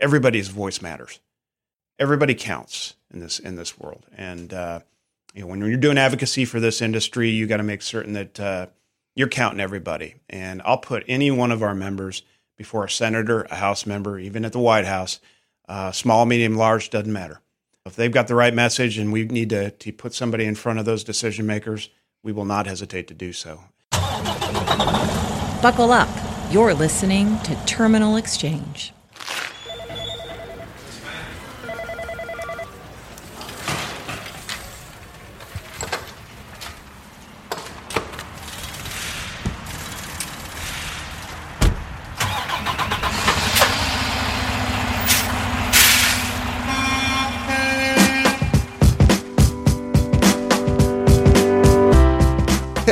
everybody's voice matters. Everybody counts in this in this world, and uh, you know when you're doing advocacy for this industry, you got to make certain that uh, you're counting everybody. And I'll put any one of our members before a senator, a House member, even at the White House, uh, small, medium, large, doesn't matter. If they've got the right message and we need to, to put somebody in front of those decision makers, we will not hesitate to do so. Buckle up. You're listening to Terminal Exchange.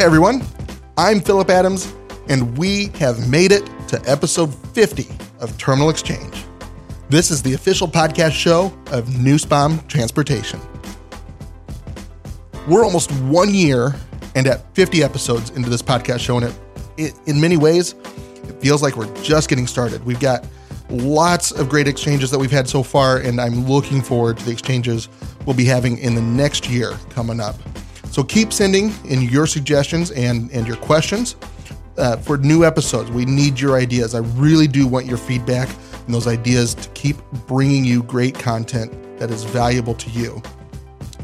Everyone, I'm Philip Adams, and we have made it to episode 50 of Terminal Exchange. This is the official podcast show of Nussbaum Transportation. We're almost one year and at 50 episodes into this podcast show, and it, it, in many ways, it feels like we're just getting started. We've got lots of great exchanges that we've had so far, and I'm looking forward to the exchanges we'll be having in the next year coming up. So keep sending in your suggestions and, and your questions uh, for new episodes. We need your ideas. I really do want your feedback and those ideas to keep bringing you great content that is valuable to you.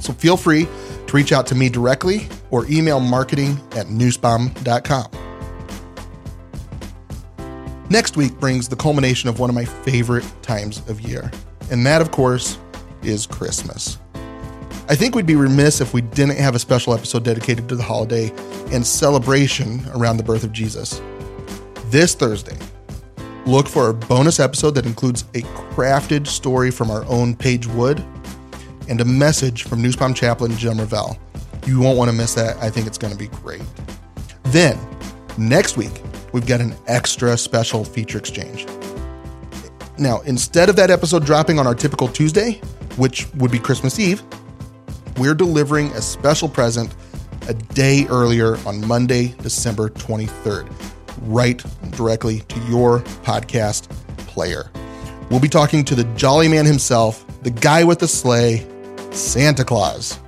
So feel free to reach out to me directly or email marketing at nussbaum.com. Next week brings the culmination of one of my favorite times of year, and that, of course, is Christmas. I think we'd be remiss if we didn't have a special episode dedicated to the holiday and celebration around the birth of Jesus. This Thursday, look for a bonus episode that includes a crafted story from our own Paige Wood and a message from Nussbaum chaplain Jim Revell. You won't want to miss that. I think it's going to be great. Then, next week, we've got an extra special feature exchange. Now, instead of that episode dropping on our typical Tuesday, which would be Christmas Eve, we're delivering a special present a day earlier on Monday, December 23rd, right directly to your podcast player. We'll be talking to the jolly man himself, the guy with the sleigh, Santa Claus.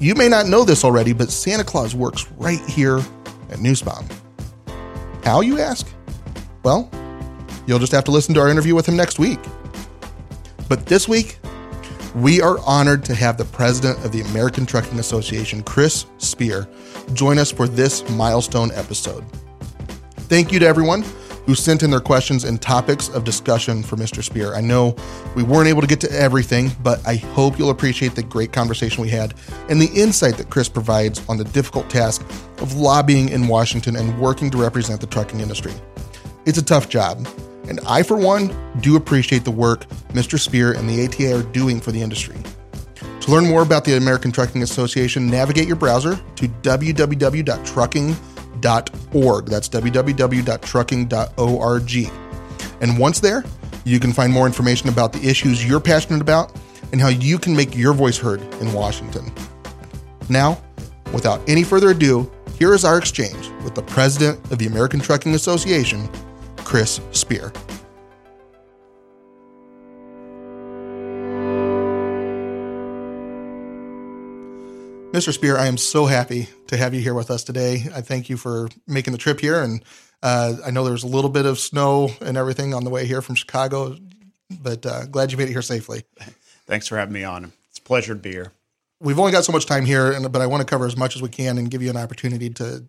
You may not know this already, but Santa Claus works right here at Nussbaum. How, you ask? Well, you'll just have to listen to our interview with him next week. But this week, we are honored to have the president of the American Trucking Association, Chris Spear, join us for this milestone episode. Thank you to everyone who sent in their questions and topics of discussion for Mr. Spear. I know we weren't able to get to everything, but I hope you'll appreciate the great conversation we had and the insight that Chris provides on the difficult task of lobbying in Washington and working to represent the trucking industry. It's a tough job, and I, for one, do appreciate the work Mr. Spear and the ATA are doing for the industry. To learn more about the American Trucking Association, navigate your browser to www.trucking.org. That's www.trucking.org. And once there, you can find more information about the issues you're passionate about and how you can make your voice heard in Washington. Now, without any further ado, here is our exchange with the president of the American Trucking Association, Chris Spear. Mr. Spear, I am so happy to have you here with us today. I thank you for making the trip here. And uh, I know there's a little bit of snow and everything on the way here from Chicago, but uh, glad you made it here safely. Thanks for having me on. It's a pleasure to be here. We've only got so much time here, but I want to cover as much as we can and give you an opportunity to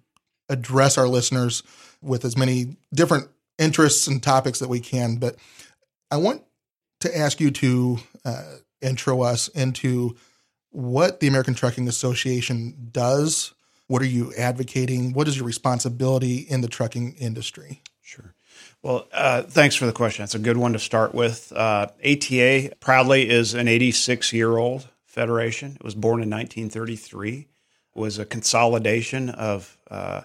address our listeners with as many different interests and topics that we can. But I want to ask you to uh, intro us into what the American Trucking Association does. What are you advocating? What is your responsibility in the trucking industry? Sure. Well, uh, thanks for the question. That's a good one to start with. Uh, ATA proudly is an 86 year old federation. It was born in 1933. It was a consolidation of uh,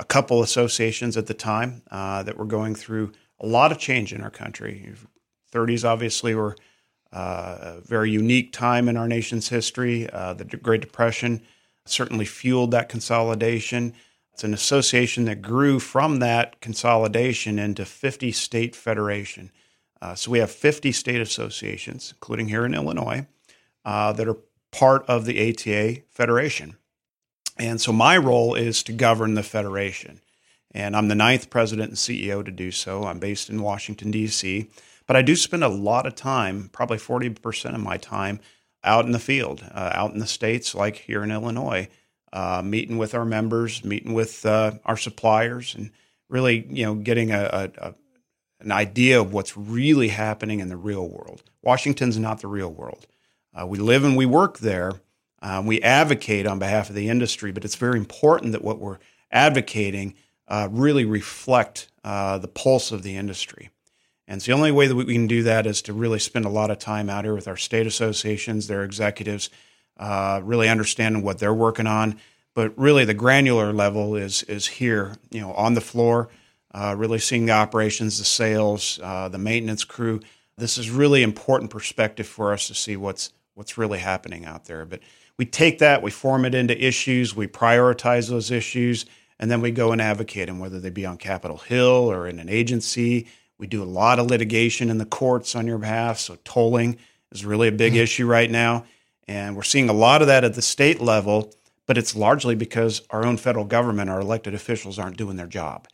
a couple associations at the time uh, that were going through a lot of change in our country. 30s obviously were uh, a very unique time in our nation's history. Uh, the Great Depression certainly fueled that consolidation. It's an association that grew from that consolidation into 50 state federation. Uh, so we have 50 state associations, including here in Illinois, uh, that are part of the ATA Federation. And so my role is to govern the Federation. And I'm the ninth president and CEO to do so. I'm based in Washington, D.C. But I do spend a lot of time, probably 40% of my time, out in the field, uh, out in the states, like here in Illinois, uh, meeting with our members, meeting with uh, our suppliers, and really, you know, getting a, a, a, an idea of what's really happening in the real world. Washington's not the real world. Uh, we live and we work there. Um, we advocate on behalf of the industry, but it's very important that what we're advocating uh, really reflect uh, the pulse of the industry. And so the only way that we can do that is to really spend a lot of time out here with our state associations, their executives, uh, really understanding what they're working on. But really, the granular level is is here, you know, on the floor, uh, really seeing the operations, the sales, uh, the maintenance crew. This is really important perspective for us to see what's what's really happening out there. But we take that, we form it into issues, we prioritize those issues, and then we go and advocate them, whether they be on Capitol Hill or in an agency we do a lot of litigation in the courts on your behalf. So tolling is really a big mm-hmm. issue right now. And we're seeing a lot of that at the state level, but it's largely because our own federal government, our elected officials aren't doing their job.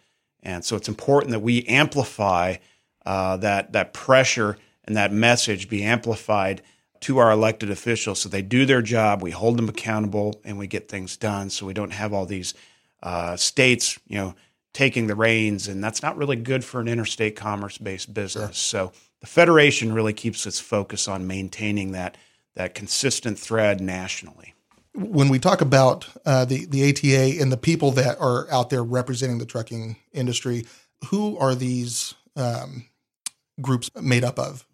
And so it's important that we amplify uh, that, that pressure and that message be amplified to our elected officials so they do their job, we hold them accountable, and we get things done so we don't have all these uh, states, you know, taking the reins, and that's not really good for an interstate commerce based business. Sure. So the federation really keeps its focus on maintaining that that consistent thread nationally. When we talk about uh, the the ATA and the people that are out there representing the trucking industry, who are these um, groups made up of?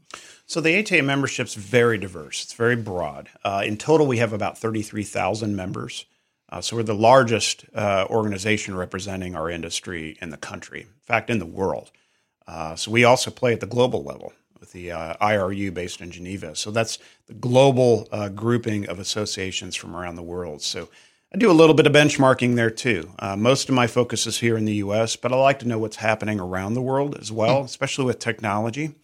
So the ATA membership is very diverse. It's very broad. Uh, in total, we have about thirty three thousand members. Uh, so we're the largest uh, organization representing our industry in the country, in fact, in the world. Uh, so we also play at the global level with the uh, IRU based in Geneva. So that's the global uh, grouping of associations from around the world. So I do a little bit of benchmarking there too. Uh, most of my focus is here in the U.S., but I like to know what's happening around the world as well, mm especially with technology.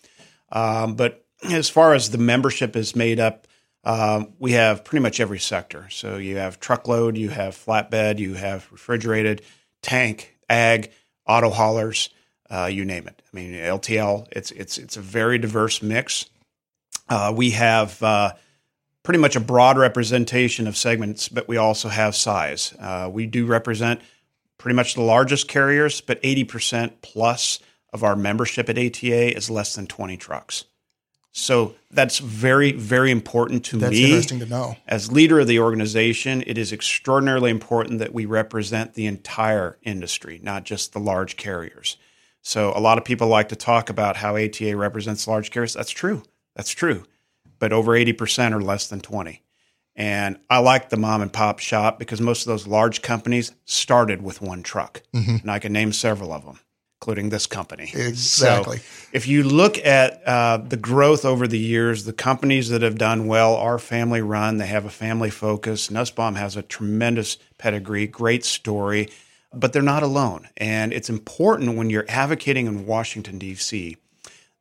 Um, but as far as the membership is made up, um, we have pretty much every sector. So you have truckload, you have flatbed, you have refrigerated, tank, ag, auto haulers, uh, you name it. I mean, LTL. It's it's it's a very diverse mix. Uh, we have uh, pretty much a broad representation of segments, but we also have size. Uh, we do represent pretty much the largest carriers, but eighty percent plus of our membership at ATA is less than twenty trucks. So that's very, very important to that's me. interesting to know. As leader of the organization, it is extraordinarily important that we represent the entire industry, not just the large carriers. So a lot of people like to talk about how ATA represents large carriers. That's true. That's true. But over 80% are less than 20. And I like the mom and pop shop because most of those large companies started with one truck. Mm-hmm. And I can name several of them including this company. Exactly. So if you look at uh, the growth over the years, the companies that have done well are family run. They have a family focus. Nussbaum has a tremendous pedigree, great story, but they're not alone. And it's important when you're advocating in Washington, D.C.,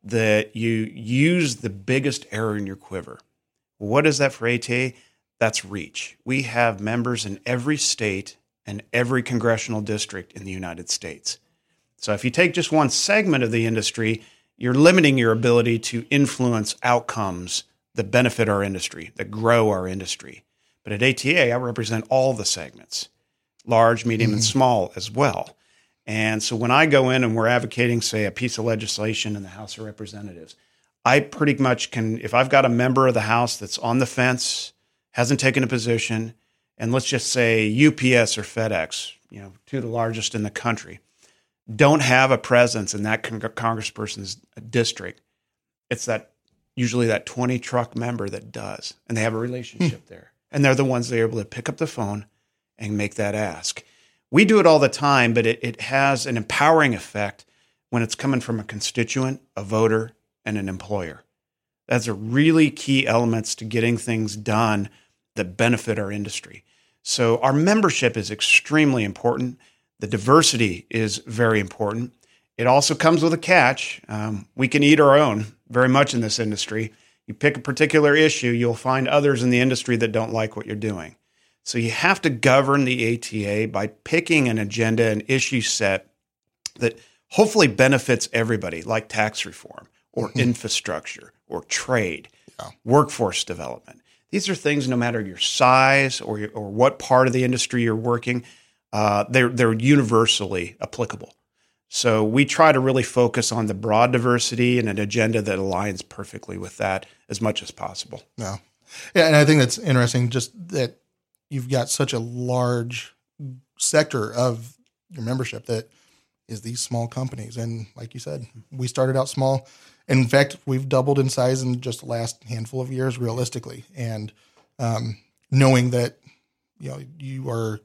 that you use the biggest arrow in your quiver. What is that for ATA? That's reach. We have members in every state and every congressional district in the United States. So if you take just one segment of the industry, you're limiting your ability to influence outcomes that benefit our industry, that grow our industry. But at ATA, I represent all the segments, large, medium, mm-hmm. and small as well. And so when I go in and we're advocating, say, a piece of legislation in the House of Representatives, I pretty much can, if I've got a member of the House that's on the fence, hasn't taken a position, and let's just say UPS or FedEx, you know, two of the largest in the country, don't have a presence in that con- congressperson's district, it's that usually that 20 truck member that does, and they have a relationship hmm. there. And they're the ones that are able to pick up the phone and make that ask. We do it all the time, but it, it has an empowering effect when it's coming from a constituent, a voter, and an employer. That's a really key elements to getting things done that benefit our industry. So our membership is extremely important. The diversity is very important. It also comes with a catch. Um, we can eat our own. very much in this industry. You pick a particular issue, you'll find others in the industry that don't like what you're doing. So you have to govern the ATA by picking an agenda and issue set that hopefully benefits everybody, like tax reform or infrastructure or trade, yeah. workforce development. These are things, no matter your size or, your, or what part of the industry you're working, uh, they're, they're universally applicable. So we try to really focus on the broad diversity and an agenda that aligns perfectly with that as much as possible. Yeah. Yeah. And I think that's interesting, just that you've got such a large sector of your membership that is these small companies. And like you said, we started out small. In fact, we've doubled in size in just the last handful of years, realistically. And um, knowing that you know you are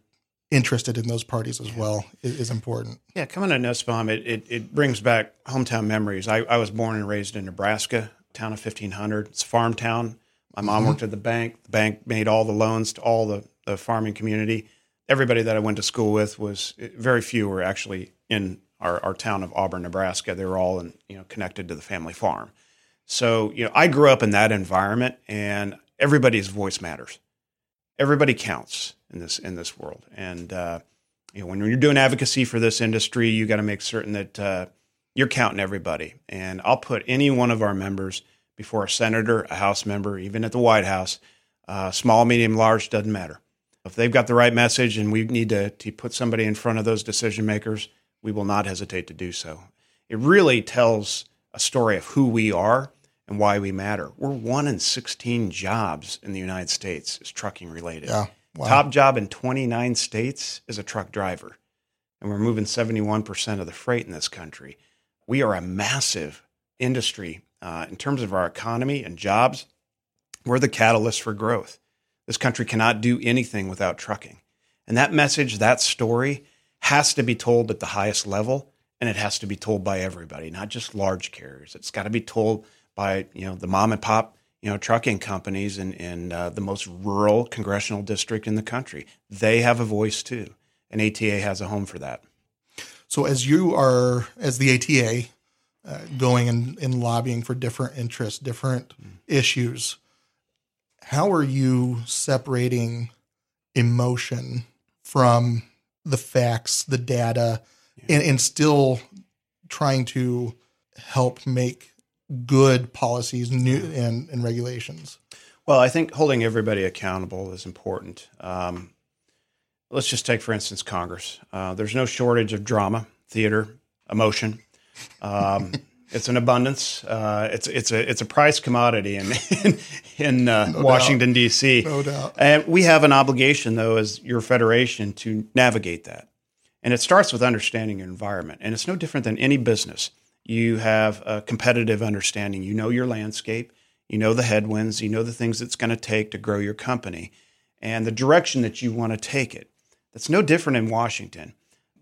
interested in those parties as well is, is important. Yeah, coming to Nussbaum, it, it, it, brings back hometown memories. I, I was born and raised in Nebraska, town of 1500. It's a farm town. My mom mm-hmm. worked at the bank. The bank made all the loans to all the, the farming community. Everybody that I went to school with was very few were actually in our, our town of Auburn, Nebraska. They were all in, you know connected to the family farm. So you know, I grew up in that environment, and everybody's voice matters. Everybody counts in this in this world, and uh, you know, when you're doing advocacy for this industry, you got to make certain that uh, you're counting everybody. And I'll put any one of our members before a senator, a House member, even at the White House, uh, small, medium, large, doesn't matter. If they've got the right message and we need to, to put somebody in front of those decision makers, we will not hesitate to do so. It really tells a story of who we are and why we matter. We're one in 16 jobs in the United States is trucking related. Yeah. Wow. Top job in 29 states is a truck driver. And we're moving 71% of the freight in this country. We are a massive industry uh, in terms of our economy and jobs. We're the catalyst for growth. This country cannot do anything without trucking. And that message, that story, has to be told at the highest level and it has to be told by everybody, not just large carriers. It's got to be told by, you know, the mom and pop, you know, trucking companies in, in uh, the most rural congressional district in the country. They have a voice too. And ATA has a home for that. So as you are, as the ATA, uh, going and, and, lobbying for different interests, different mm. issues, how are you separating emotion from the facts, the data, yeah. and, and still trying to help make good policies new and, and regulations? Well, I think holding everybody accountable is important. Um, let's just take, for instance, Congress. Uh, there's no shortage of drama, theater, emotion. Um, it's an abundance. Uh, it's it's a it's a price commodity in in, in uh, no Washington D.C. No doubt. And we have an obligation, though, as your federation, to navigate that. And it starts with understanding your environment. And it's no different than any business. You have a competitive understanding. You know your landscape. You know the headwinds. You know the things it's going to take to grow your company, and the direction that you want to take it. That's no different in Washington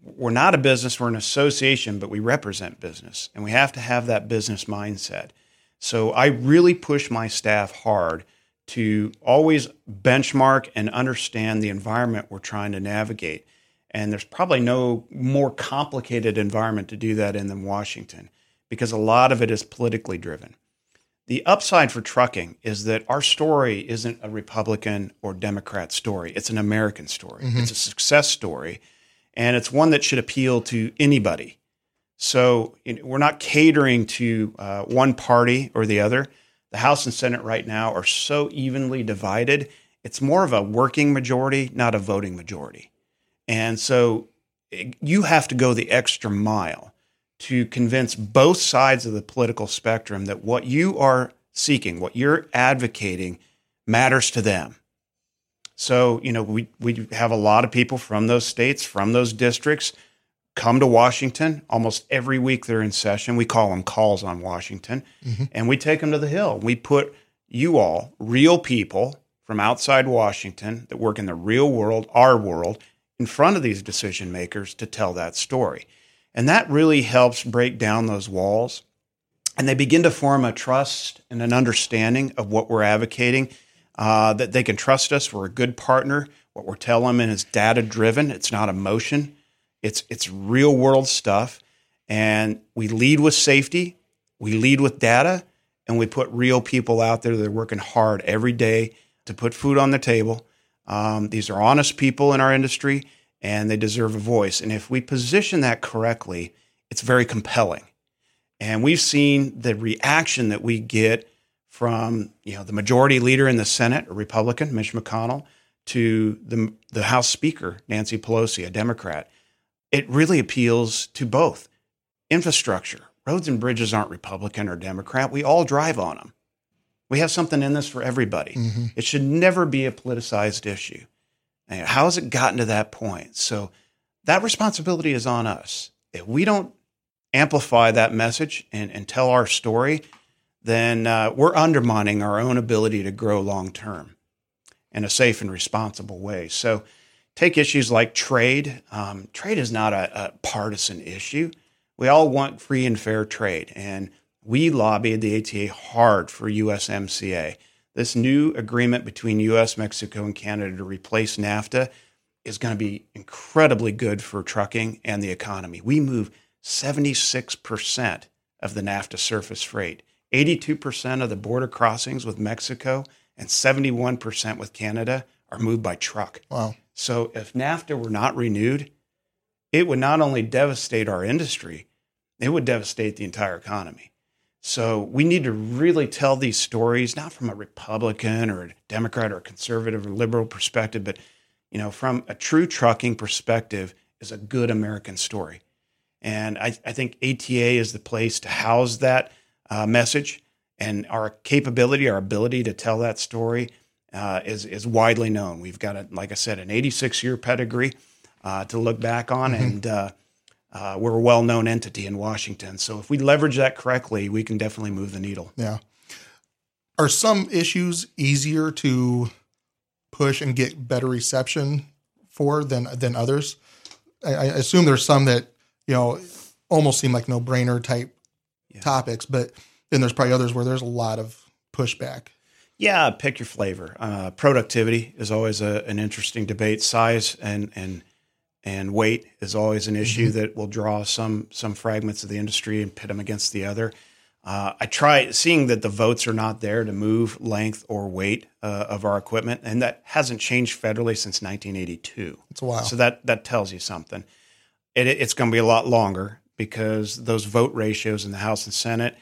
we're not a business, we're an association, but we represent business and we have to have that business mindset. So I really push my staff hard to always benchmark and understand the environment we're trying to navigate. And there's probably no more complicated environment to do that in than Washington because a lot of it is politically driven. The upside for trucking is that our story isn't a Republican or Democrat story, it's an American story, mm-hmm. it's a success story and it's one that should appeal to anybody. So you know, we're not catering to uh, one party or the other. The House and Senate right now are so evenly divided. It's more of a working majority, not a voting majority. And so you have to go the extra mile to convince both sides of the political spectrum that what you are seeking, what you're advocating, matters to them. So, you know, we, we have a lot of people from those states, from those districts, come to Washington. Almost every week they're in session. We call them calls on Washington. Mm-hmm. And we take them to the Hill. We put you all, real people from outside Washington that work in the real world, our world, in front of these decision makers to tell that story. And that really helps break down those walls. And they begin to form a trust and an understanding of what we're advocating uh, that they can trust us. We're a good partner. What we're telling them is data driven. It's not emotion. It's it's real world stuff, and we lead with safety. We lead with data, and we put real people out there that are working hard every day to put food on the table. Um, these are honest people in our industry, and they deserve a voice. And if we position that correctly, it's very compelling. And we've seen the reaction that we get from you know the majority leader in the Senate, a Republican, Mitch McConnell, to the the House Speaker, Nancy Pelosi, a Democrat. It really appeals to both. Infrastructure, roads and bridges aren't Republican or Democrat. We all drive on them. We have something in this for everybody. Mm-hmm. It should never be a politicized issue. How has it gotten to that point? So that responsibility is on us. If we don't amplify that message and, and tell our story, then uh, we're undermining our own ability to grow long term in a safe and responsible way. So, take issues like trade. Um, trade is not a, a, partisan issue. We all want free and fair trade, and we lobbied the ATA hard for USMCA. This new agreement between US, Mexico, and Canada to replace NAFTA is going to be incredibly good for trucking and the economy. We move 76% of the NAFTA surface freight, 82% of the border crossings with Mexico, and 71% with Canada are moved by truck. Wow. So if NAFTA were not renewed, it would not only devastate our industry, it would devastate the entire economy. So we need to really tell these stories, not from a Republican or a Democrat or a conservative or liberal perspective, but you know, from a true trucking perspective, is a good American story. And I, I think ATA is the place to house that uh, message and our capability, our ability to tell that story uh, is is widely known. We've got, a, like I said, an 86 year pedigree uh, to look back on, mm-hmm. and uh, we're a well known entity in Washington. So if we leverage that correctly, we can definitely move the needle. Yeah. Are some issues easier to push and get better reception for than than others? I, I assume there's some that you know almost seem like no brainer type yeah. topics, but then there's probably others where there's a lot of pushback. Yeah, pick your flavor. Uh, productivity is always a, an interesting debate. Size and and and weight is always an issue mm-hmm. that will draw some some fragments of the industry and pit them against the other. Uh, I try seeing that the votes are not there to move length or weight uh, of our equipment, and that hasn't changed federally since 1982. It's a while. So that that tells you something. It, it's going to be a lot longer because those vote ratios in the House and Senate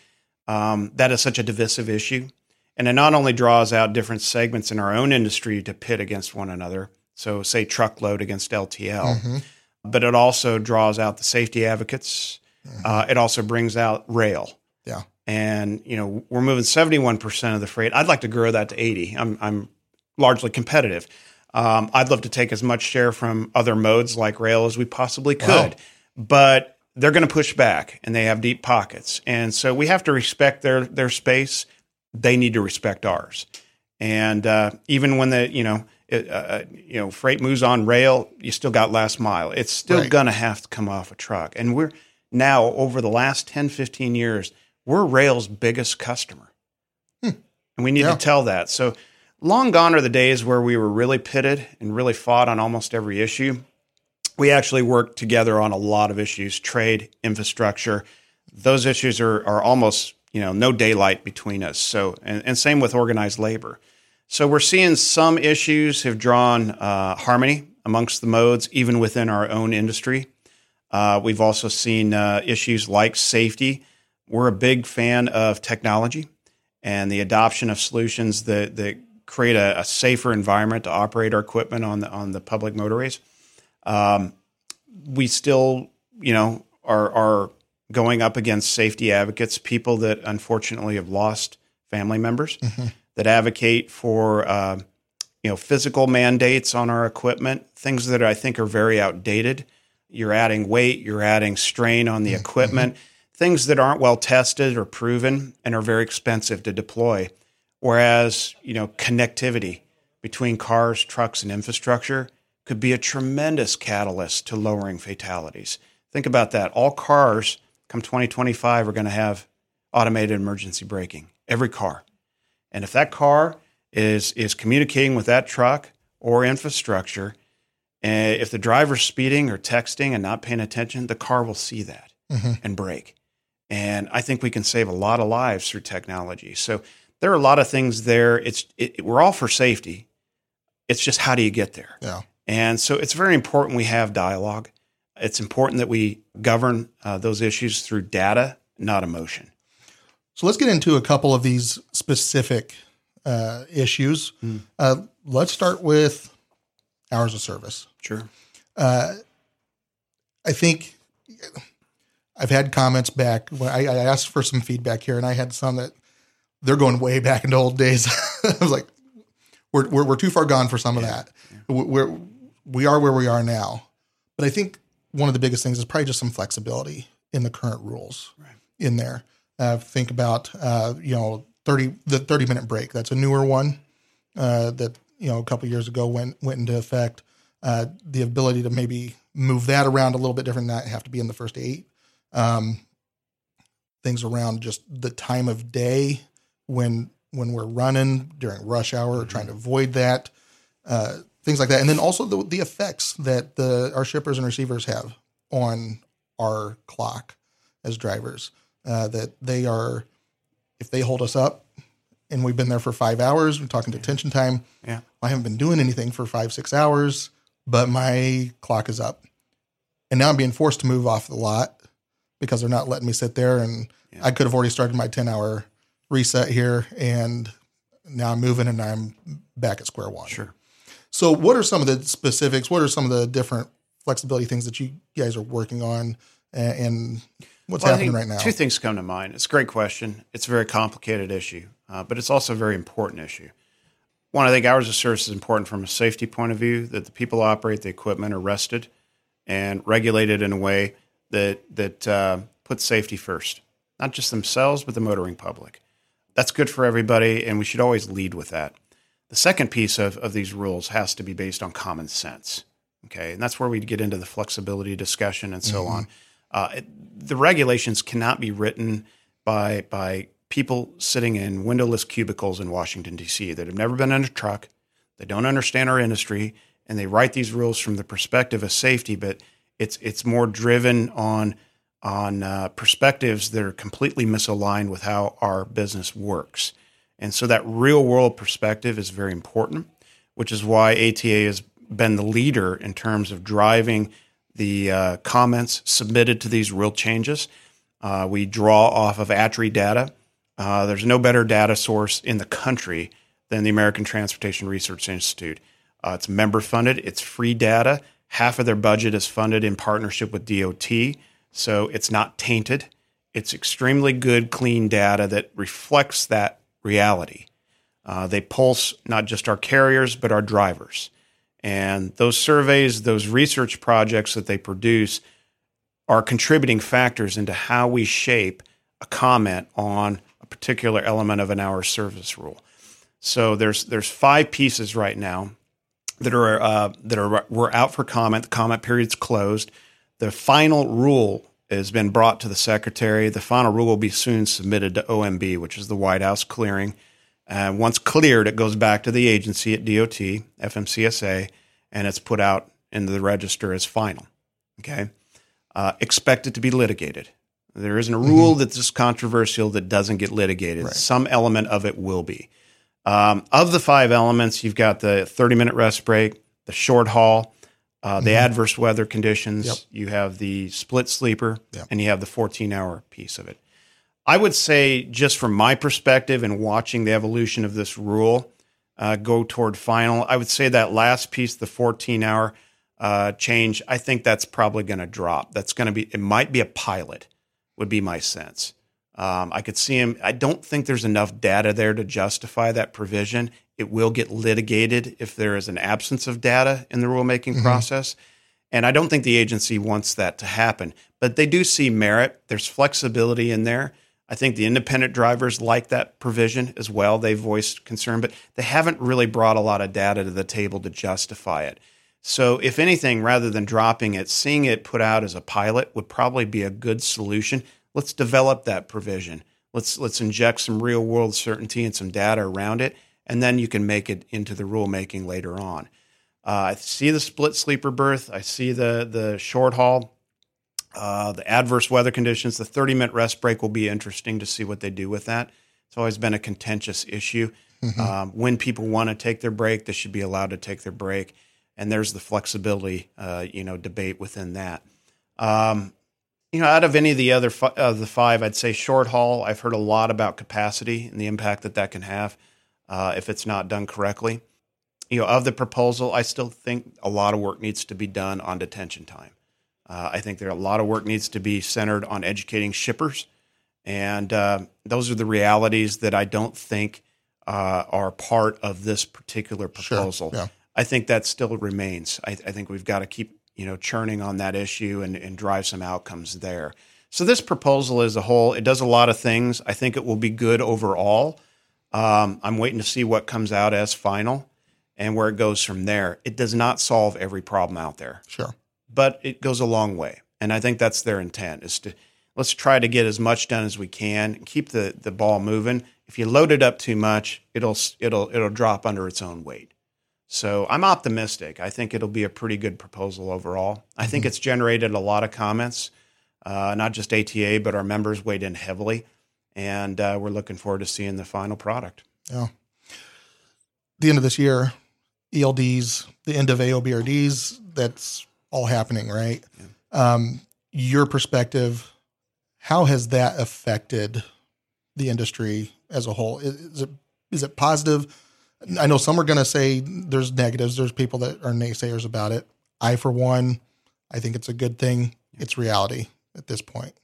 um, that is such a divisive issue. And it not only draws out different segments in our own industry to pit against one another, so say truckload against LTL, mm-hmm. but it also draws out the safety advocates. Mm-hmm. Uh, it also brings out rail. Yeah. And, you know, we're moving 71% of the freight. I'd like to grow that to 80. I'm, I'm largely competitive. Um, I'd love to take as much share from other modes like rail as we possibly could. Wow. But they're going to push back and they have deep pockets. And so we have to respect their their space. They need to respect ours. And uh, even when the you know it, uh, uh you know freight moves on rail, you still got last mile. It's still right. going to have to come off a truck. And we're now over the last 10, 15 years, we're rail's biggest customer. Hmm. And we need yeah. to tell that. So long gone are the days where we were really pitted and really fought on almost every issue we actually work together on a lot of issues trade infrastructure those issues are, are almost you know no daylight between us so and, and same with organized labor so we're seeing some issues have drawn uh, harmony amongst the modes even within our own industry. Uh, we've also seen uh, issues like safety. We're a big fan of technology and the adoption of solutions that, that create a, a safer environment to operate our equipment on the on the public motorways. Um, we still, you know, are are going up against safety advocates, people that unfortunately have lost family members, mm-hmm. That advocate for uh, you know physical mandates on our equipment, things that I think are very outdated. You're adding weight, you're adding strain on the mm-hmm. equipment, things that aren't well tested or proven and are very expensive to deploy. Whereas you know connectivity between cars, trucks, and infrastructure could be a tremendous catalyst to lowering fatalities. Think about that. All cars come 2025 are going to have automated emergency braking. Every car. And if that car is is communicating with that truck or infrastructure, and if the driver's speeding or texting and not paying attention, the car will see that mm-hmm. and brake. And I think we can save a lot of lives through technology. So there are a lot of things there. It's it, we're all for safety. It's just how do you get there? Yeah. And so it's very important we have dialogue. It's important that we govern uh, those issues through data, not emotion. So let's get into a couple of these specific uh, issues. Mm. Uh, let's start with hours of service. Sure. Uh, I think I've had comments back when I, I, asked for some feedback here, and I had some that they're going way back into old days. I was like, we're, we're, we're too far gone for some of that. Yeah. We're, we are where we are now. But I think one of the biggest things is probably just some flexibility in the current rules right. in there. Uh, think about, uh, you know, 30, the 30 minute break. That's a newer one uh, that, you know, a couple years ago went, went into effect. Uh, the ability to maybe move that around a little bit different, not have to be in the first eight. Um, things around just the time of day when when we're running during rush hour, mm-hmm. trying to avoid that, uh, things like that, and then also the the effects that the our shippers and receivers have on our clock as drivers. Uh, that they are, if they hold us up, and we've been there for five hours, we're talking detention time. Yeah, I haven't been doing anything for five six hours, but my clock is up, and now I'm being forced to move off the lot because they're not letting me sit there, and yeah. I could have already started my ten hour reset here, and now I'm moving and I'm back at square one. Sure. So, what are some of the specifics? What are some of the different flexibility things that you guys are working on, and what's well, happening right now? Two things come to mind. It's a great question. It's a very complicated issue, uh, but it's also a very important issue. One, I think hours of service is important from a safety point of view that the people operate the equipment are rested and regulated in a way that that uh, puts safety first, not just themselves, but the motoring public. That's good for everybody, and we should always lead with that. The second piece of, of these rules has to be based on common sense. Okay, and that's where we get into the flexibility discussion and so mm-hmm. on. Uh, it, the regulations cannot be written by by people sitting in windowless cubicles in Washington D.C. that have never been in a truck, they don't understand our industry, and they write these rules from the perspective of safety. But it's it's more driven on on uh, perspectives that are completely misaligned with how our business works. And so that real world perspective is very important, which is why ATA has been the leader in terms of driving the uh, comments submitted to these real changes. Uh, we draw off of ATRI data. Uh, there's no better data source in the country than the American Transportation Research Institute. Uh, it's member funded, it's free data. Half of their budget is funded in partnership with DOT. So it's not tainted. It's extremely good, clean data that reflects that reality. Uh, they pulse not just our carriers, but our drivers. And those surveys, those research projects that they produce are contributing factors into how we shape a comment on a particular element of an hour service rule. So there's there's five pieces right now that are uh, that are we're out for comment. The comment period's closed. The final rule has been brought to the secretary. The final rule will be soon submitted to OMB, which is the White House clearing. Uh, once cleared, it goes back to the agency at DOT, FMCSA, and it's put out into the register as final. Okay, uh, expect it to be litigated. There isn't a rule mm-hmm. that's controversial that doesn't get litigated. Right. Some element of it will be. Um, of the five elements, you've got the 30 minute rest break, the short haul, uh, the mm-hmm. adverse weather conditions, yep. you have the split sleeper, yep. and you have the 14 hour piece of it. I would say, just from my perspective and watching the evolution of this rule uh, go toward final, I would say that last piece, the 14 hour uh, change, I think that's probably going to drop. That's going to be, it might be a pilot, would be my sense. Um, I could see him. I don't think there's enough data there to justify that provision. It will get litigated if there is an absence of data in the rulemaking mm-hmm. process. And I don't think the agency wants that to happen. But they do see merit. There's flexibility in there. I think the independent drivers like that provision as well. They voiced concern, but they haven't really brought a lot of data to the table to justify it. So, if anything, rather than dropping it, seeing it put out as a pilot would probably be a good solution. Let's develop that provision. Let's let's inject some real world certainty and some data around it and then you can make it into the rulemaking later on. Uh, I see the split sleeper berth. I see the the short haul. Uh, the adverse weather conditions, the 30 minute rest break will be interesting to see what they do with that. It's always been a contentious issue. Um, when people want to take their break, they should be allowed to take their break. And there's the flexibility, uh, you know, debate within that. Um, you know, out of any of the other fi- of the five, I'd say short haul. I've heard a lot about capacity and the impact that that can have uh, if it's not done correctly. You know, of the proposal, I still think a lot of work needs to be done on detention time. Uh, I think there a lot of work needs to be centered on educating shippers, and uh, those are the realities that I don't think uh, are part of this particular proposal. yeah. I think that still remains. I, I think we've got to keep you know churning on that issue and, and drive some outcomes there. So this proposal as a whole, it does a lot of things. I think it will be good overall. Um, I'm waiting to see what comes out as final and where it goes from there. It does not solve every problem out there Sure. But it goes a long way. And I think that's their intent is to let's try to get as much done as we can keep the, the ball moving. If you load it up too much, it'll it'll it'll drop under its own weight. So I'm optimistic. I think it'll be a pretty good proposal overall. I think it's generated a lot of comments, uh, not just ATA, but our members weighed in heavily, and uh, we're looking forward to seeing the final product. Yeah. The end of this year, ELDs, the end of AOBRDs, that's all happening, right? Um, your perspective, how has that affected the industry as a whole? Is, is it is it positive? I know some are going to say there's negatives. There's people that are naysayers about it. I, for one, I think it's a good thing. It's reality at this point,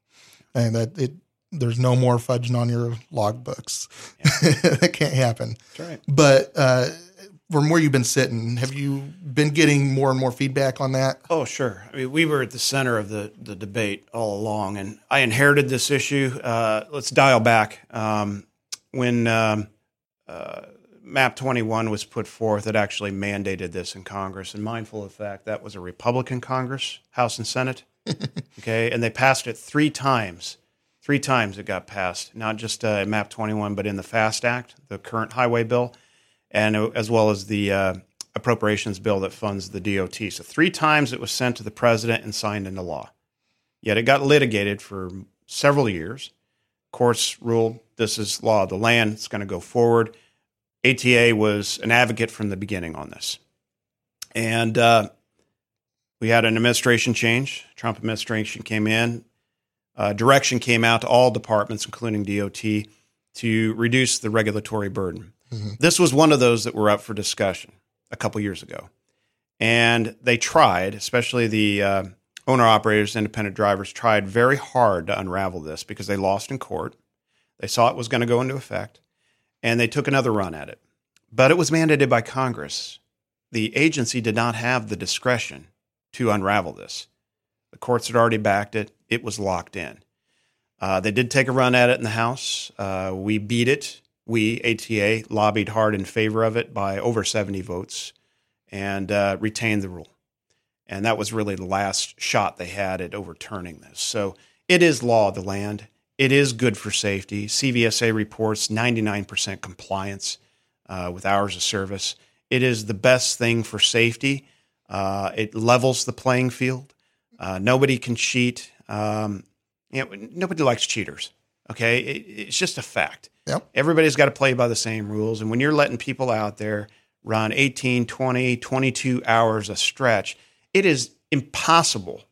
and that it there's no more fudging on your logbooks. that can't happen. That's right. But uh, from where you've been sitting, have you been getting more and more feedback on that? Oh, sure. I mean, we were at the center of the, the debate all along, and I inherited this issue. Uh, let's dial back. Um, when um, uh, MAP 21 was put forth, it actually mandated this in Congress. And mindful of the fact that was a Republican Congress, House and Senate. okay. And they passed it three times. Three times it got passed, not just uh, MAP 21, but in the FAST Act, the current highway bill and uh, as well as the uh, appropriations bill that funds the DOT. So three times it was sent to the president and signed into law. Yet it got litigated for several years. Courts ruled this is law of the land. It's going to go forward. ATA was an advocate from the beginning on this, and uh, we had an administration change. Trump administration came in. Uh, direction came out to all departments, including DOT, to reduce the regulatory burden. This was one of those that were up for discussion a couple years ago. And they tried, especially the uh, owner operators, independent drivers, tried very hard to unravel this because they lost in court. They saw it was going to go into effect and they took another run at it. But it was mandated by Congress. The agency did not have the discretion to unravel this. The courts had already backed it, it was locked in. Uh, they did take a run at it in the House. Uh, we beat it. We, ATA, lobbied hard in favor of it by over 70 votes and uh, retained the rule. And that was really the last shot they had at overturning this. So it is law of the land. It is good for safety. CVSA reports 99% compliance uh, with hours of service. It is the best thing for safety. Uh, it levels the playing field. Uh, nobody can cheat. Um, you know, nobody likes cheaters. Okay, it, it's just a fact. Yep. Everybody's got to play by the same rules. And when you're letting people out there run 18, 20, 22 hours a stretch, it is impossible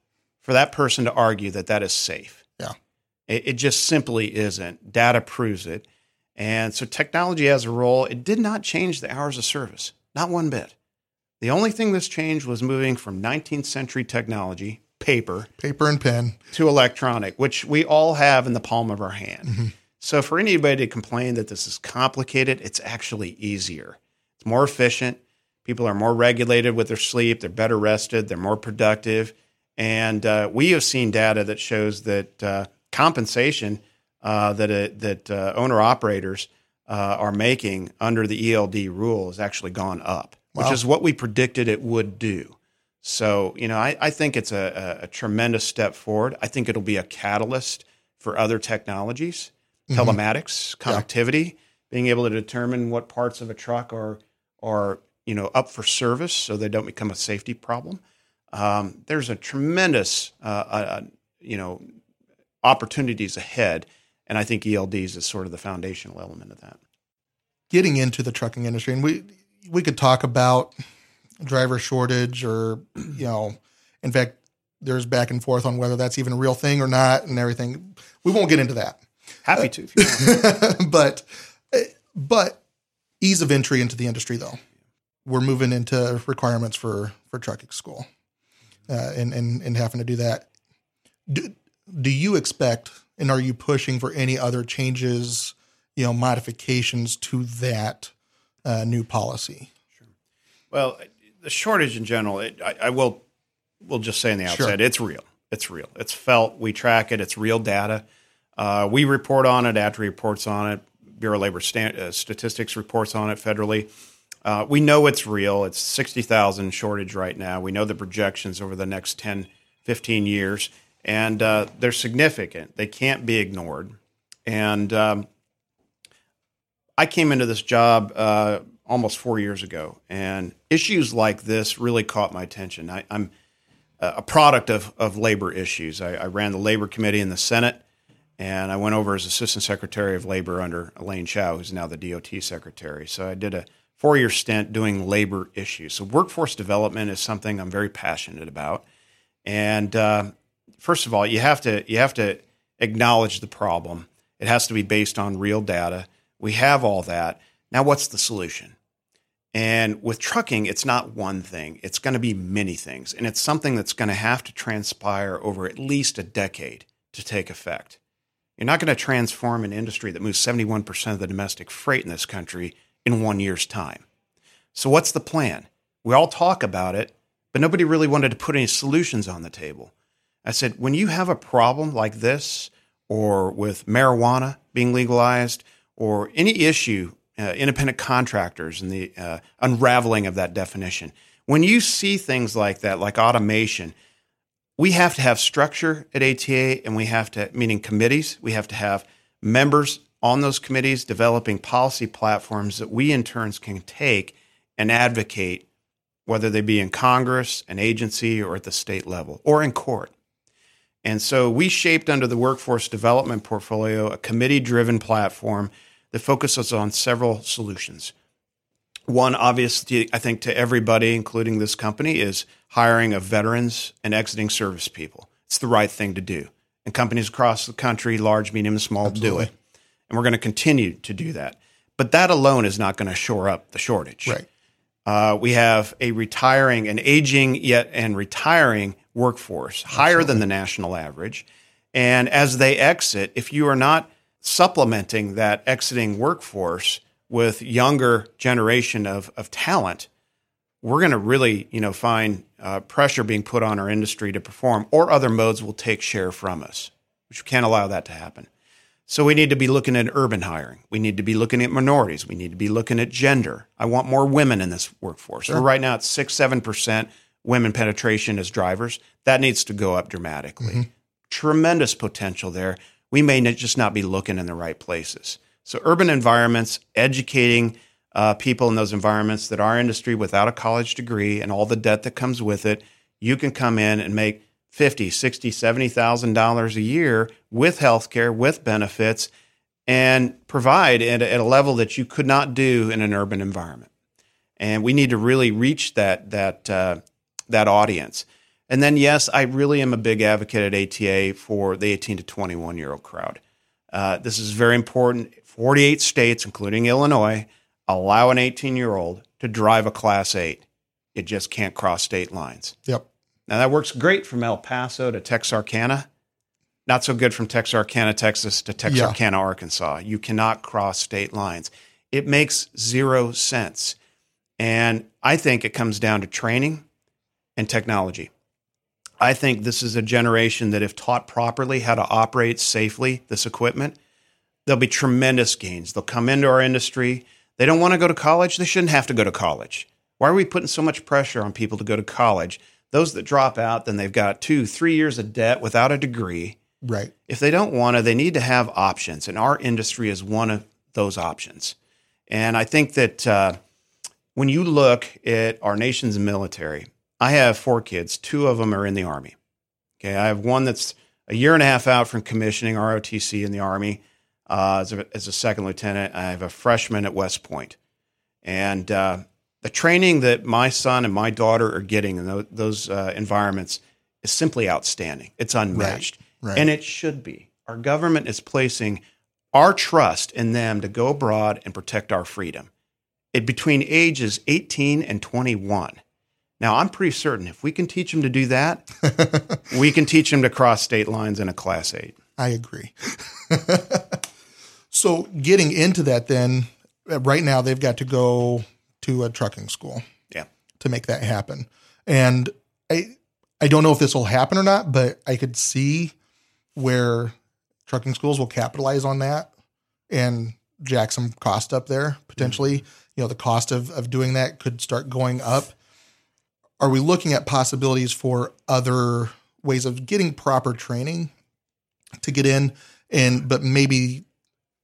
for that person to argue that that is safe. Yeah. It, it just simply isn't. Data proves it. And so technology has a role. It did not change the hours of service, not one bit. The only thing that's changed was moving from 19th century technology, paper, Paper and pen. to electronic, which we all have in the palm of our hand. So for anybody to complain that this is complicated, it's actually easier. It's more efficient. People are more regulated with their sleep. They're better rested. They're more productive. And uh, we have seen data that shows that uh, compensation uh, that uh, that uh, owner operators uh, are making under the ELD rule has actually gone up, which is what we predicted it would do. So, you know, I, I think it's a, a, a tremendous step forward. I think it'll be a catalyst for other technologies, telematics, connectivity, being able to determine what parts of a truck are are you know up for service, so they don't become a safety problem. Um, there's a tremendous uh, uh, you know opportunities ahead, and I think ELDs is sort of the foundational element of that. Getting into the trucking industry, and we we could talk about driver shortage, or you know, in fact, there's back and forth on whether that's even a real thing or not, and everything. We won't get into that. Happy to, if you want. but but ease of entry into the industry, though, we're moving into requirements for for trucking school, uh, and and and having to do that. Do, do you expect, and are you pushing for any other changes, you know, modifications to that uh, new policy? Sure. Well, the shortage in general, it, I, I, will will just say in the outset, sure. it's real. It's real. It's felt. We track it. It's real data. Uh, we report on it. ATRI reports on it. Bureau of Labor Stat- uh, Statistics reports on it federally. Uh, we know it's real. It's 60,000 shortage right now. We know the projections over the next 10, 15 years, and uh, they're significant. They can't be ignored. And um, I came into this job uh, almost four years ago, and issues like this really caught my attention. I, am a product of, of labor issues. I, I ran the labor committee in the Senate and I went over as Assistant Secretary of Labor under Elaine Chao, who's now the DOT Secretary. So I did a four year stint doing labor issues. So workforce development is something I'm very passionate about. And uh, first of all, you have to you have to acknowledge the problem. It has to be based on real data. We have all that. Now, what's the solution? And with trucking, it's not one thing. It's going to be many things. And it's something that's going to have to transpire over at least a decade to take effect. You're not going to transform an industry that moves 71% of the domestic freight in this country in one year's time. So, what's the plan? We all talk about it, but nobody really wanted to put any solutions on the table. I said, when you have a problem like this, or with marijuana being legalized, or any issue, uh, independent contractors and the uh, unraveling of that definition, when you see things like that, like automation, we have to have structure at ATA and we have to, meaning committees, we have to have members on those committees developing policy platforms that we in turns can take and advocate, whether they be in Congress, an agency, or at the state level, or in court. And so we shaped under the workforce development portfolio a committee driven platform that focuses on several solutions. One, obviously, I think to everybody, including this company, is hiring of veterans and exiting service people. It's the right thing to do. And companies across the country, large, medium, and small, Absolutely. do it. And we're going to continue to do that. But that alone is not going to shore up the shortage. Right. Uh, we have a retiring, an aging yet and retiring workforce, Absolutely. higher than the national average. And as they exit, if you are not supplementing that exiting workforce with younger generation of, of talent, we're going to really, you know, find uh, pressure being put on our industry to perform, or other modes will take share from us, which we can't allow that to happen. So we need to be looking at urban hiring. We need to be looking at minorities. We need to be looking at gender. I want more women in this workforce. Sure. So right now it's six, seven percent women penetration as drivers. That needs to go up dramatically. Mm-hmm. Tremendous potential there. We may just not be looking in the right places. So, urban environments, educating uh, people in those environments that our industry without a college degree and all the debt that comes with it, you can come in and make fifty, sixty, seventy thousand dollars a year with healthcare, with benefits, and provide at a, at a level that you could not do in an urban environment. And we need to really reach that that uh, that audience. And then, yes, I really am a big advocate at ATA for the 18 to 21 year old crowd. Uh, this is very important. 48 states, including Illinois, allow an 18 year old to drive a Class 8. It just can't cross state lines. Yep. Now, that works great from El Paso to Texarkana. Not so good from Texarkana, Texas to Texarkana, yeah. Arkansas. You cannot cross state lines. It makes zero sense. And I think it comes down to training and technology. I think this is a generation that, if taught properly how to operate safely this equipment, there'll be tremendous gains. They'll come into our industry. They don't want to go to college. They shouldn't have to go to college. Why are we putting so much pressure on people to go to college? Those that drop out, then they've got two, three years of debt without a degree. Right. If they don't want to, they need to have options. And our industry is one of those options. And I think that uh, when you look at our nation's military, I have four kids. Two of them are in the Army. Okay. I have one that's a year and a half out from commissioning ROTC in the Army uh, as, a, as, a, second lieutenant. I have a freshman at West Point. And uh, the training that my son and my daughter are getting in those, those uh, environments is simply outstanding. It's unmatched. Right, right. And it should be. Our government is placing our trust in them to go abroad and protect our freedom. It between ages 18 and 21. Now, I'm pretty certain if we can teach them to do that, we can teach them to cross state lines in a class 8. I agree. so, getting into that then, uh, right now they've got to go to a trucking school. Yeah. To make that happen. And I I don't know if this will happen or not, but I could see where trucking schools will capitalize on that and jack some cost up there potentially. Mm-hmm. You know, the cost of, of doing that could start going up. Are we looking at possibilities for other ways of getting proper training to get in and but maybe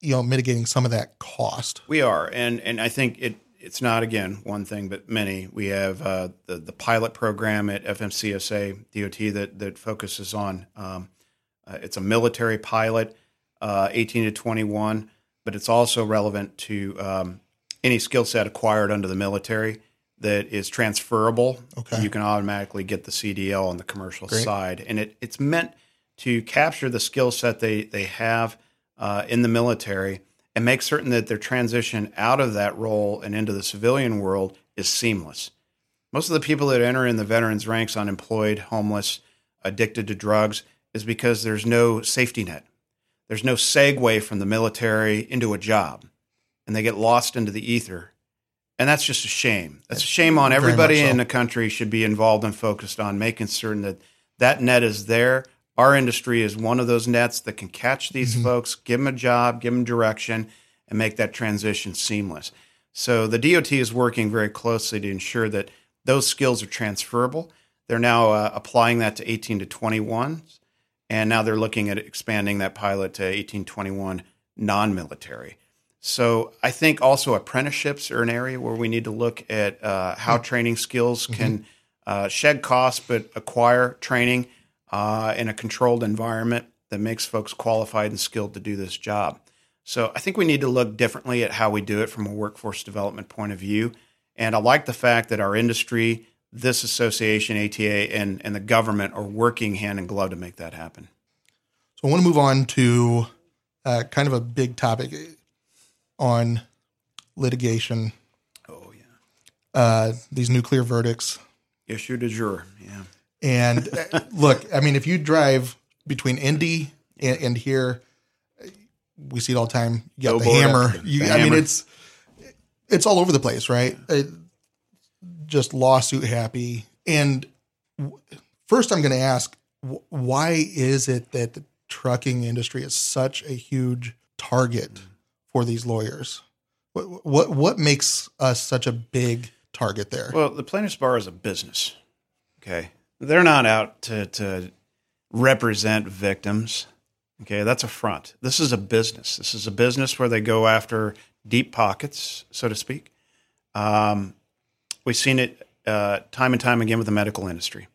you know mitigating some of that cost? We are. And and I think it it's not again one thing, but many. We have uh, the the pilot program at FMCSA DOT that that focuses on. Um, uh, it's a military pilot, uh, 18 to 21, but it's also relevant to um, any skill set acquired under the military that is transferable. Okay. You can automatically get the CDL on the commercial Great. side, and it, it's meant to capture the skill set they they have uh, in the military and make certain that their transition out of that role and into the civilian world is seamless. Most of the people that enter in the veterans ranks unemployed, homeless, addicted to drugs is because there's no safety net. There's no segue from the military into a job, and they get lost into the ether. And that's just a shame. That's a shame on everybody so. in the country should be involved and focused on making certain that that net is there our industry is one of those nets that can catch these mm-hmm. folks, give them a job, give them direction, and make that transition seamless. So the DOT is working very closely to ensure that those skills are transferable. They're now uh, applying that to 18 to 21, and now they're looking at expanding that pilot to 18 21 non military. So I think also apprenticeships are an area where we need to look at uh, how mm-hmm. training skills can uh, shed costs but acquire training uh, in a controlled environment that makes folks qualified and skilled to do this job. So I think we need to look differently at how we do it from a workforce development point of view. And I like the fact that our industry, this association, ATA, and, and the government are working hand in glove to make that happen. So I want to move on to uh, kind of a big topic on litigation. Oh, yeah. Uh, these nuclear verdicts. Issue de jour, yeah. And uh, look, I mean, if you drive between Indy and, and, here, we see it all the time. You got the hammer. The I hammer. mean, it's it's all over the place, right? It, just lawsuit happy. And first, I'm going to ask, why is it that the trucking industry is such a huge target for these lawyers? What what what makes us such a big target there? Well, the plaintiff's bar is a business. Okay, they're not out to, to represent victims. Okay, that's a front. This is a business. This is a business where they go after deep pockets, so to speak. Um, we've seen it uh, time and time again with the medical industry,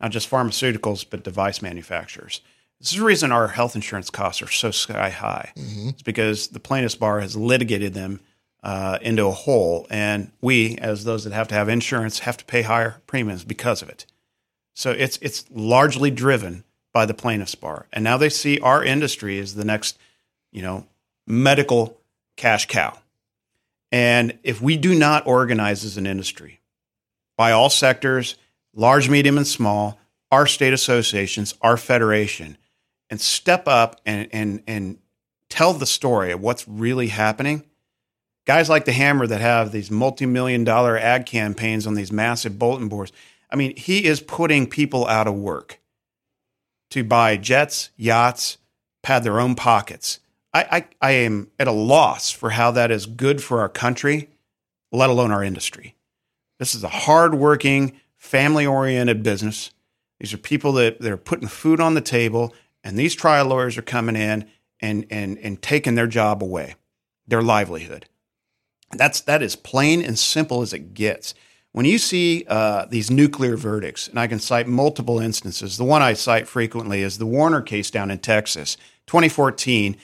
not just pharmaceuticals, but device manufacturers. This is the reason our health insurance costs are so sky high. Mm-hmm. It's because the plaintiff's bar has litigated them uh, into a hole, and we, as those that have to have insurance, have to pay higher premiums because of it. So it's it's largely driven by the plaintiffs bar. And now they see our industry as the next, you know, medical cash cow. And if we do not organize as an industry by all sectors, large, medium, and small, our state associations, our federation, and step up and and and tell the story of what's really happening. Guys like the Hammer that have these multi-million dollar ad campaigns on these massive bulletin boards, I mean, he is putting people out of work to buy jets, yachts, pad their own pockets. I, I, I am at a loss for how that is good for our country, let alone our industry. This is a hardworking, family oriented business. These are people that they're putting food on the table, and these trial lawyers are coming in and, and, and taking their job away, their livelihood. That's, that is plain and simple as it gets when you see uh, these nuclear verdicts, and I can cite multiple instances, the one I cite frequently is the Werner case down in Texas, 2014.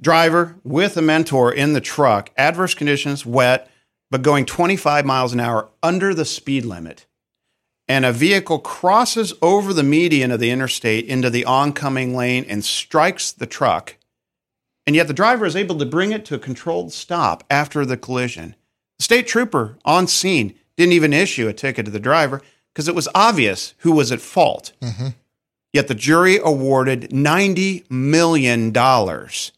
Driver with a mentor in the truck, adverse conditions, wet, but going 25 miles an hour under the speed limit. And a vehicle crosses over the median of the interstate into the oncoming lane and strikes the truck. And yet the driver is able to bring it to a controlled stop after the collision. The state trooper on scene didn't even issue a ticket to the driver because it was obvious who was at fault. Mm-hmm. Yet the jury awarded $90 million to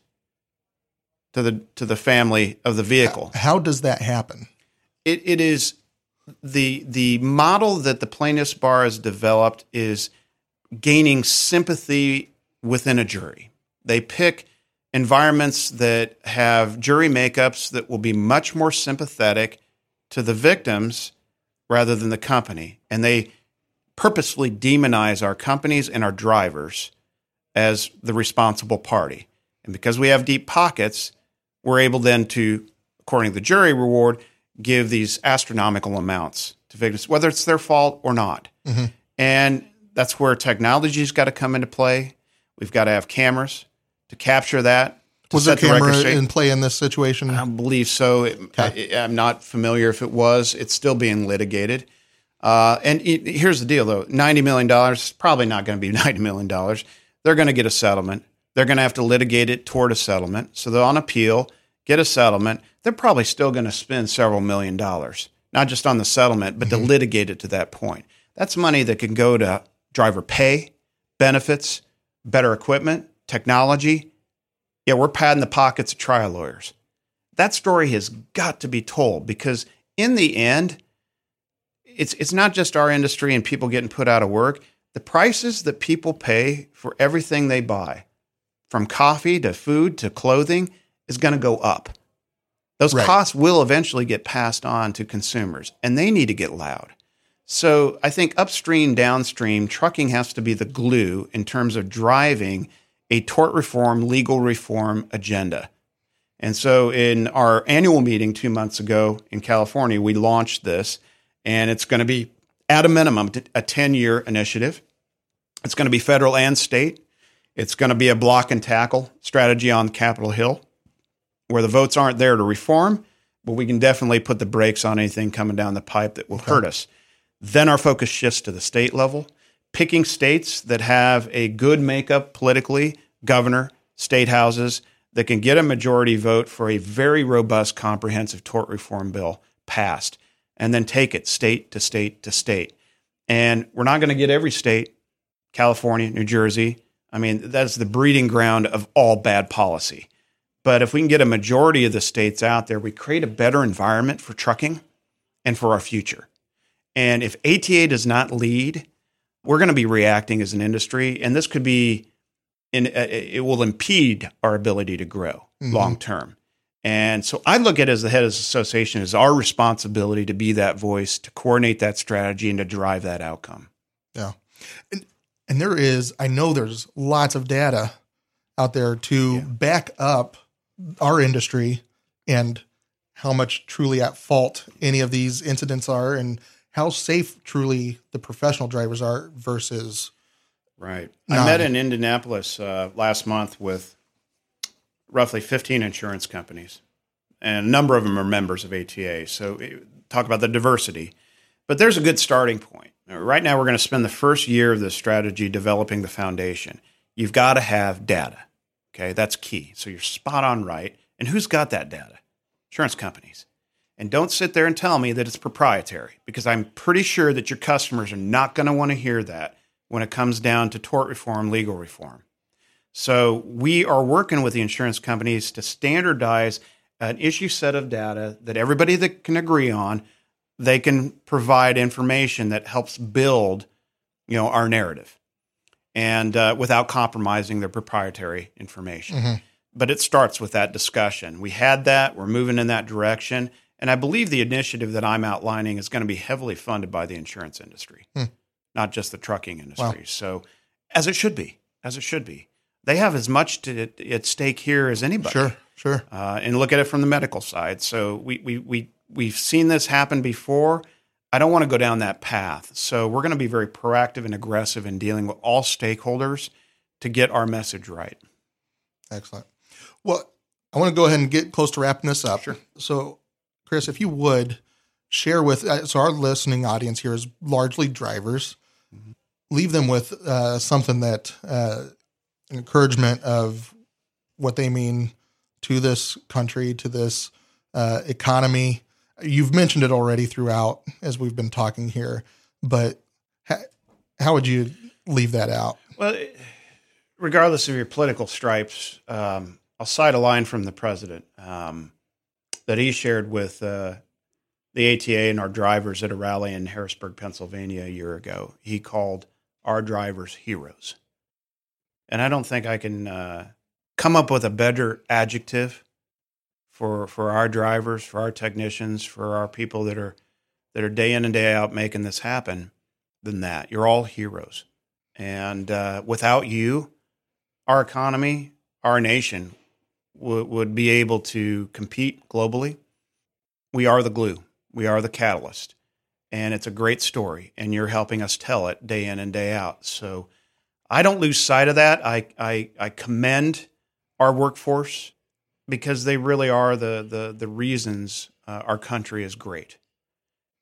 the, to the family of the vehicle. How does that happen? It, it is the, the model that the plaintiff's bar has developed is gaining sympathy within a jury. They pick environments that have jury makeups that will be much more sympathetic to the victims rather than the company. And they purposely demonize our companies and our drivers as the responsible party. And because we have deep pockets, we're able then to, according to the jury reward, give these astronomical amounts to victims, whether it's their fault or not. Mm-hmm. And that's where technology's got to come into play. We've got to have cameras to capture that. To Was there camera in play in this situation? I believe so. Okay. I, am not familiar if it was. It's still being litigated. Uh, and it, here's the deal, though: ninety million dollars probably not going to be ninety million dollars. They're going to get a settlement. They're going to have to litigate it toward a settlement. So they're on appeal, get a settlement. They're probably still going to spend several million dollars, not just on the settlement, but mm-hmm. to litigate it to that point. That's money that can go to driver pay, benefits, better equipment, technology. Yeah, we're padding the pockets of trial lawyers. That story has got to be told because in the end, it's it's not just our industry and people getting put out of work. The prices that people pay for everything they buy, from coffee to food to clothing, is going to go up. Those right. costs will eventually get passed on to consumers, and they need to get loud. So I think upstream, downstream, trucking has to be the glue in terms of driving a tort reform, legal reform agenda. And so in our annual meeting two months ago in California, we launched this, and it's going to be at a minimum a 10 year initiative. It's going to be federal and state. It's going to be a block and tackle strategy on Capitol Hill where the votes aren't there to reform, but we can definitely put the brakes on anything coming down the pipe that will okay. hurt us. Then our focus shifts to the state level, picking states that have a good makeup politically, governor, state houses that can get a majority vote for a very robust, comprehensive tort reform bill passed, and then take it state to state to state. And we're not going to get every state, California, New Jersey. I mean, that's the breeding ground of all bad policy. But if we can get a majority of the states out there, we create a better environment for trucking and for our future. And if ATA does not lead, we're going to be reacting as an industry, and this could be, in, uh, it will impede our ability to grow mm-hmm. long term. And so I look at it as the head of the association as our responsibility to be that voice, to coordinate that strategy, and to drive that outcome. Yeah, and and there is, I know there's lots of data out there to yeah. back up our industry and how much truly at fault any of these incidents are and how safe truly the professional drivers are versus right. I met in indianapolis uh, last month with roughly 15 insurance companies and a number of them are members of ata so eh, talk about the diversity. But there's a good starting point. Right now we're going to spend the first year of this strategy developing the foundation. You've got to have data Okay, that's key. So you're spot on right. And who's got that data? Insurance companies. And don't sit there and tell me that it's proprietary because I'm pretty sure that your customers are not going to want to hear that when it comes down to tort reform, legal reform. So we are working with the insurance companies to standardize an issue set of data that everybody that can agree on, they can provide information that helps build, you know, our narrative and uh, without compromising their proprietary information. Mm-hmm. But it starts with that discussion. We had that, we're moving in that direction. And I believe the initiative that I'm outlining is going to be heavily funded by the insurance industry, hmm. not just the trucking industry. Wow. So, as it should be, as it should be. They have as much to, at stake here as anybody. Sure, sure. Uh, and look at it from the medical side. So we, we, we, we've seen this happen before. I don't want to go down that path. So we're going to be very proactive and aggressive in dealing with all stakeholders to get our message right. Excellent. Well, I want to go ahead and get close to wrapping this up. Sure. So, Chris, if you would share with uh, so our listening audience here is largely drivers. Mm-hmm. Leave them with uh, something that uh, encouragement of what they mean to this country, to this uh, economy. You've mentioned it already throughout as we've been talking here, but ha- how would you leave that out? Well, regardless of your political stripes, um, I'll cite a line from the president um, that he shared with uh, the ATA and our drivers at a rally in Harrisburg, Pennsylvania a year ago. He called our drivers heroes. And I don't think I can uh, come up with a better adjective for for our drivers, for our technicians, for our people that are that are day in and day out making this happen than that. You're all heroes. And uh, without you, our economy, our nation w- would be able to compete globally. We are the glue, we are the catalyst. And it's a great story, and you're helping us tell it day in and day out. So I don't lose sight of that. I, I, I commend our workforce because they really are the, the, the reasons uh, our country is great.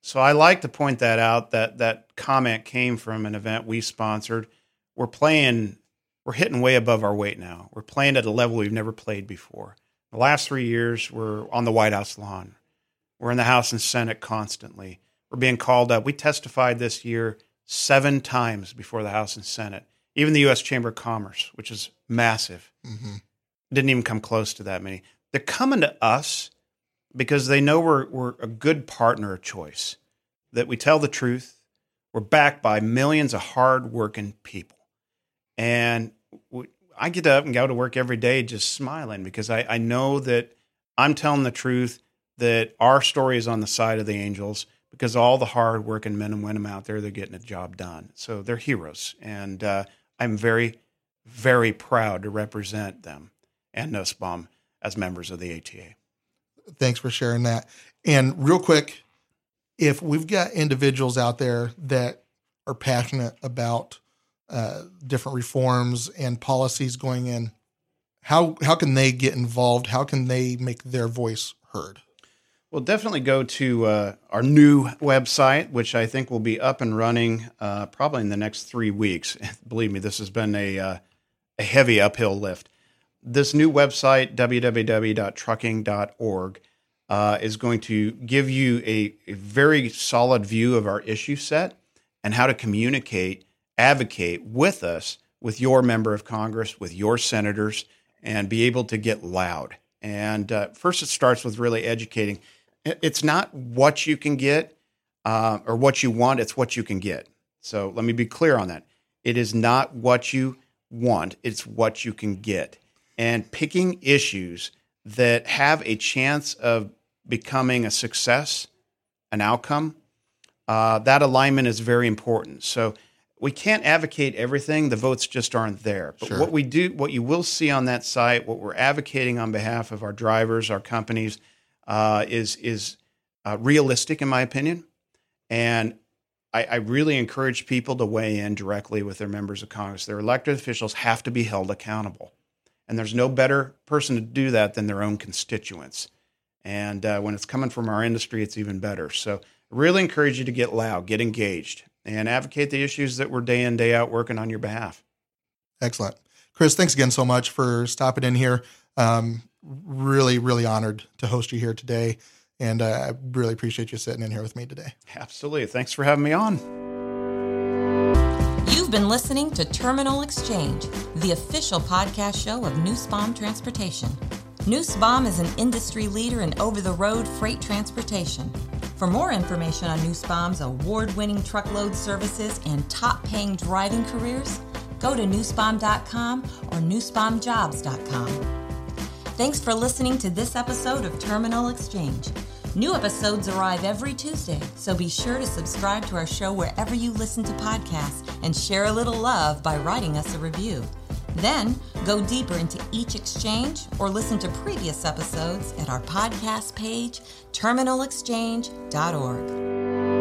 So I like to point that out that that comment came from an event we sponsored. We're playing we're hitting way above our weight now. We're playing at a level we've never played before. The last three years, we're on the White House lawn. We're in the House and Senate constantly. We're being called up. We testified this year seven times before the House and Senate. Even the U.S. Chamber of Commerce, which is massive, mm-hmm. Didn't even come close to that many. They're coming to us because they know we're, we're a good partner of choice, that we tell the truth. We're backed by millions of hardworking people. And I get up and go to work every day just smiling because I, I know that I'm telling the truth, that our story is on the side of the angels because all the hard working men and women out there, they're getting a job done. So they're heroes. And uh, I'm very, very proud to represent them and Nussbaum as members of the ATA. Thanks for sharing that. And real quick, if we've got individuals out there that are passionate about uh, different reforms and policies going in, how how can they get involved? How can they make their voice heard? Well, definitely go to uh, our new website, which I think will be up and running uh, probably in the next three weeks. Believe me, this has been a uh, a heavy uphill lift. This new website, www.trucking.org, uh, is going to give you a, a very solid view of our issue set and how to communicate advocate with us, with your member of Congress, with your senators, and be able to get loud. And uh, first, it starts with really educating. It's not what you can get uh, or what you want, it's what you can get. So let me be clear on that. It is not what you want, it's what you can get. And picking issues that have a chance of becoming a success, an outcome, uh, that alignment is very important. So we can't advocate everything. The votes just aren't there. But sure. what we do, what you will see on that site, what we're advocating on behalf of our drivers, our companies, uh, is is uh, realistic, in my opinion. And I, I, really encourage people to weigh in directly with their members of Congress. Their elected officials have to be held accountable, and there's no better person to do that than their own constituents. And uh, when it's coming from our industry, it's even better. So, I really encourage you to get loud, get engaged and advocate the issues that we're day in, day out working on your behalf. Excellent. Chris, thanks again so much for stopping in here. Um, really, really honored to host you here today. And uh, I really appreciate you sitting in here with me today. Absolutely. Thanks for having me on. Been listening to Terminal Exchange, the official podcast show of Nussbaum Transportation. Nussbaum is an industry leader in over the road freight transportation. For more information on Nussbaum's award winning truckload services and top paying driving careers, go to nussbaum.com or nussbaumjobs.com. Thanks for listening to this episode of Terminal Exchange. New episodes arrive every Tuesday, so be sure to subscribe to our show wherever you listen to podcasts and share a little love by writing us a review. Then go deeper into each exchange or listen to previous episodes at our podcast page, terminalexchange.org.